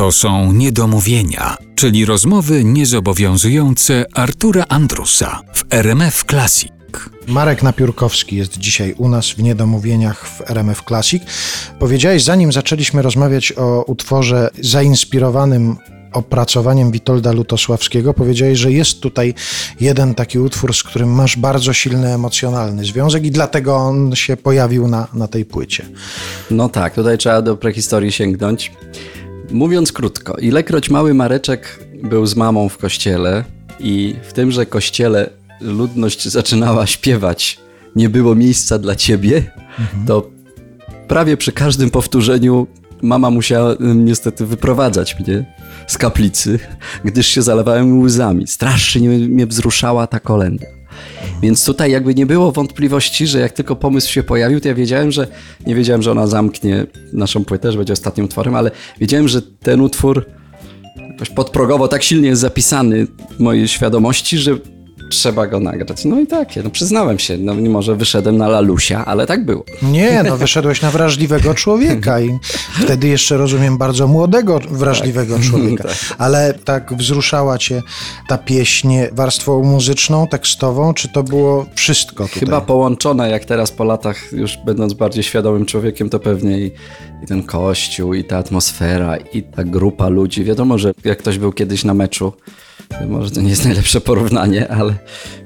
To są niedomówienia, czyli rozmowy niezobowiązujące Artura Andrusa w RMF Classic. Marek Napiórkowski jest dzisiaj u nas w Niedomówieniach w RMF Classic. Powiedziałeś, zanim zaczęliśmy rozmawiać o utworze zainspirowanym opracowaniem Witolda Lutosławskiego, powiedziałeś, że jest tutaj jeden taki utwór, z którym masz bardzo silny emocjonalny związek i dlatego on się pojawił na, na tej płycie. No tak, tutaj trzeba do prehistorii sięgnąć. Mówiąc krótko, ilekroć mały Mareczek był z mamą w kościele i w tymże kościele ludność zaczynała śpiewać Nie było miejsca dla ciebie, mhm. to prawie przy każdym powtórzeniu mama musiała niestety wyprowadzać mnie z kaplicy, gdyż się zalewałem łzami. Strasznie mnie wzruszała ta kolenda. Więc tutaj jakby nie było wątpliwości, że jak tylko pomysł się pojawił, to ja wiedziałem, że nie wiedziałem, że ona zamknie naszą płytę, że będzie ostatnim utworem, ale wiedziałem, że ten utwór jakoś podprogowo tak silnie jest zapisany w mojej świadomości, że trzeba go nagrać. No i tak, no przyznałem się, no mimo, że wyszedłem na lalusia, ale tak było. Nie, no wyszedłeś na wrażliwego człowieka i wtedy jeszcze rozumiem bardzo młodego, wrażliwego tak. człowieka. Tak. Ale tak wzruszała cię ta pieśń warstwą muzyczną, tekstową, czy to było wszystko tutaj? Chyba połączone, jak teraz po latach, już będąc bardziej świadomym człowiekiem, to pewnie i, i ten kościół, i ta atmosfera, i ta grupa ludzi. Wiadomo, że jak ktoś był kiedyś na meczu, może to nie jest najlepsze porównanie, ale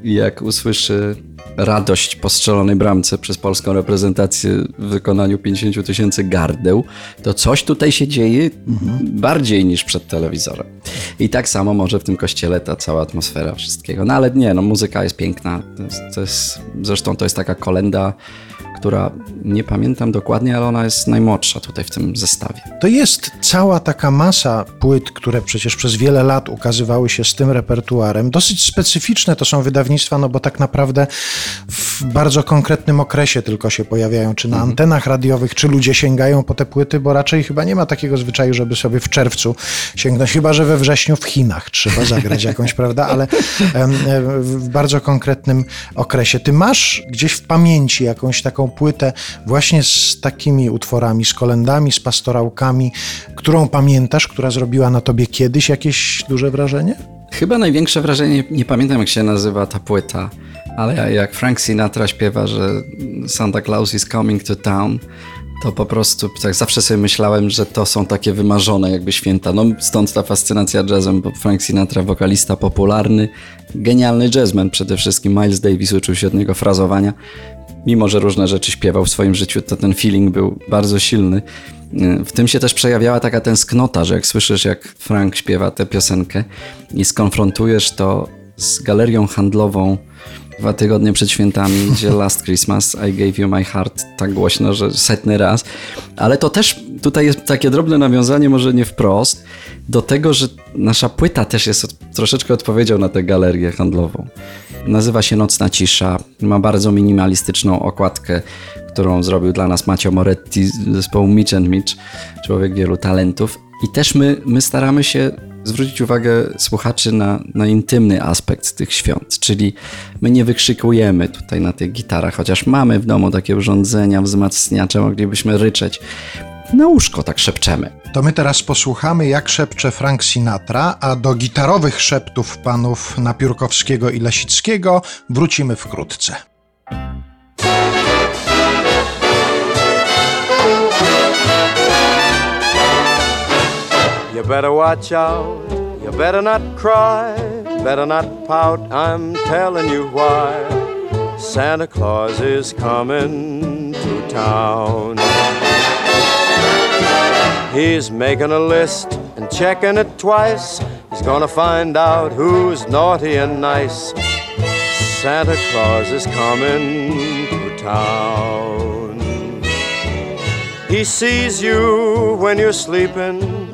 jak usłyszy radość po strzelonej bramce przez polską reprezentację w wykonaniu 50 tysięcy gardeł, to coś tutaj się dzieje mhm. bardziej niż przed telewizorem. I tak samo może w tym kościele ta cała atmosfera wszystkiego. No ale nie, no muzyka jest piękna. To jest, to jest, zresztą to jest taka kolenda która nie pamiętam dokładnie, ale ona jest najmłodsza tutaj w tym zestawie. To jest cała taka masa płyt, które przecież przez wiele lat ukazywały się z tym repertuarem. Dosyć specyficzne to są wydawnictwa, no bo tak naprawdę w bardzo konkretnym okresie tylko się pojawiają, czy na mhm. antenach radiowych, czy ludzie sięgają po te płyty, bo raczej chyba nie ma takiego zwyczaju, żeby sobie w czerwcu sięgnąć, chyba że we wrześniu w Chinach trzeba zagrać jakąś, prawda, ale w bardzo konkretnym okresie. Ty masz gdzieś w pamięci jakąś taką płytę właśnie z takimi utworami, z kolendami, z pastorałkami, którą pamiętasz, która zrobiła na tobie kiedyś jakieś duże wrażenie? Chyba największe wrażenie, nie pamiętam jak się nazywa ta płyta, ale jak Frank Sinatra śpiewa, że Santa Claus is coming to town, to po prostu tak zawsze sobie myślałem, że to są takie wymarzone jakby święta. No stąd ta fascynacja jazzem, bo Frank Sinatra, wokalista popularny, genialny jazzman przede wszystkim. Miles Davis uczył się od niego frazowania mimo że różne rzeczy śpiewał w swoim życiu, to ten feeling był bardzo silny. W tym się też przejawiała taka tęsknota, że jak słyszysz, jak Frank śpiewa tę piosenkę i skonfrontujesz to z galerią handlową dwa tygodnie przed świętami, gdzie Last Christmas I Gave You My Heart tak głośno, że setny raz. Ale to też tutaj jest takie drobne nawiązanie, może nie wprost, do tego, że nasza płyta też jest troszeczkę odpowiedzią na tę galerię handlową. Nazywa się Nocna Cisza, ma bardzo minimalistyczną okładkę, którą zrobił dla nas Macio Moretti z zespołu Mitch and Mitch, człowiek wielu talentów. I też my, my staramy się zwrócić uwagę słuchaczy na, na intymny aspekt tych świąt, czyli my nie wykrzykujemy tutaj na tych gitarach, chociaż mamy w domu takie urządzenia, wzmacniacze, moglibyśmy ryczeć. Na łóżko tak szepczemy. To my teraz posłuchamy, jak szepcze Frank Sinatra, a do gitarowych szeptów panów Napiórkowskiego i Lesickiego wrócimy wkrótce. You better watch out, better not cry, better not pout, I'm telling you why. Santa Claus is coming to town. He's making a list and checking it twice. He's gonna find out who's naughty and nice. Santa Claus is coming to town. He sees you when you're sleeping.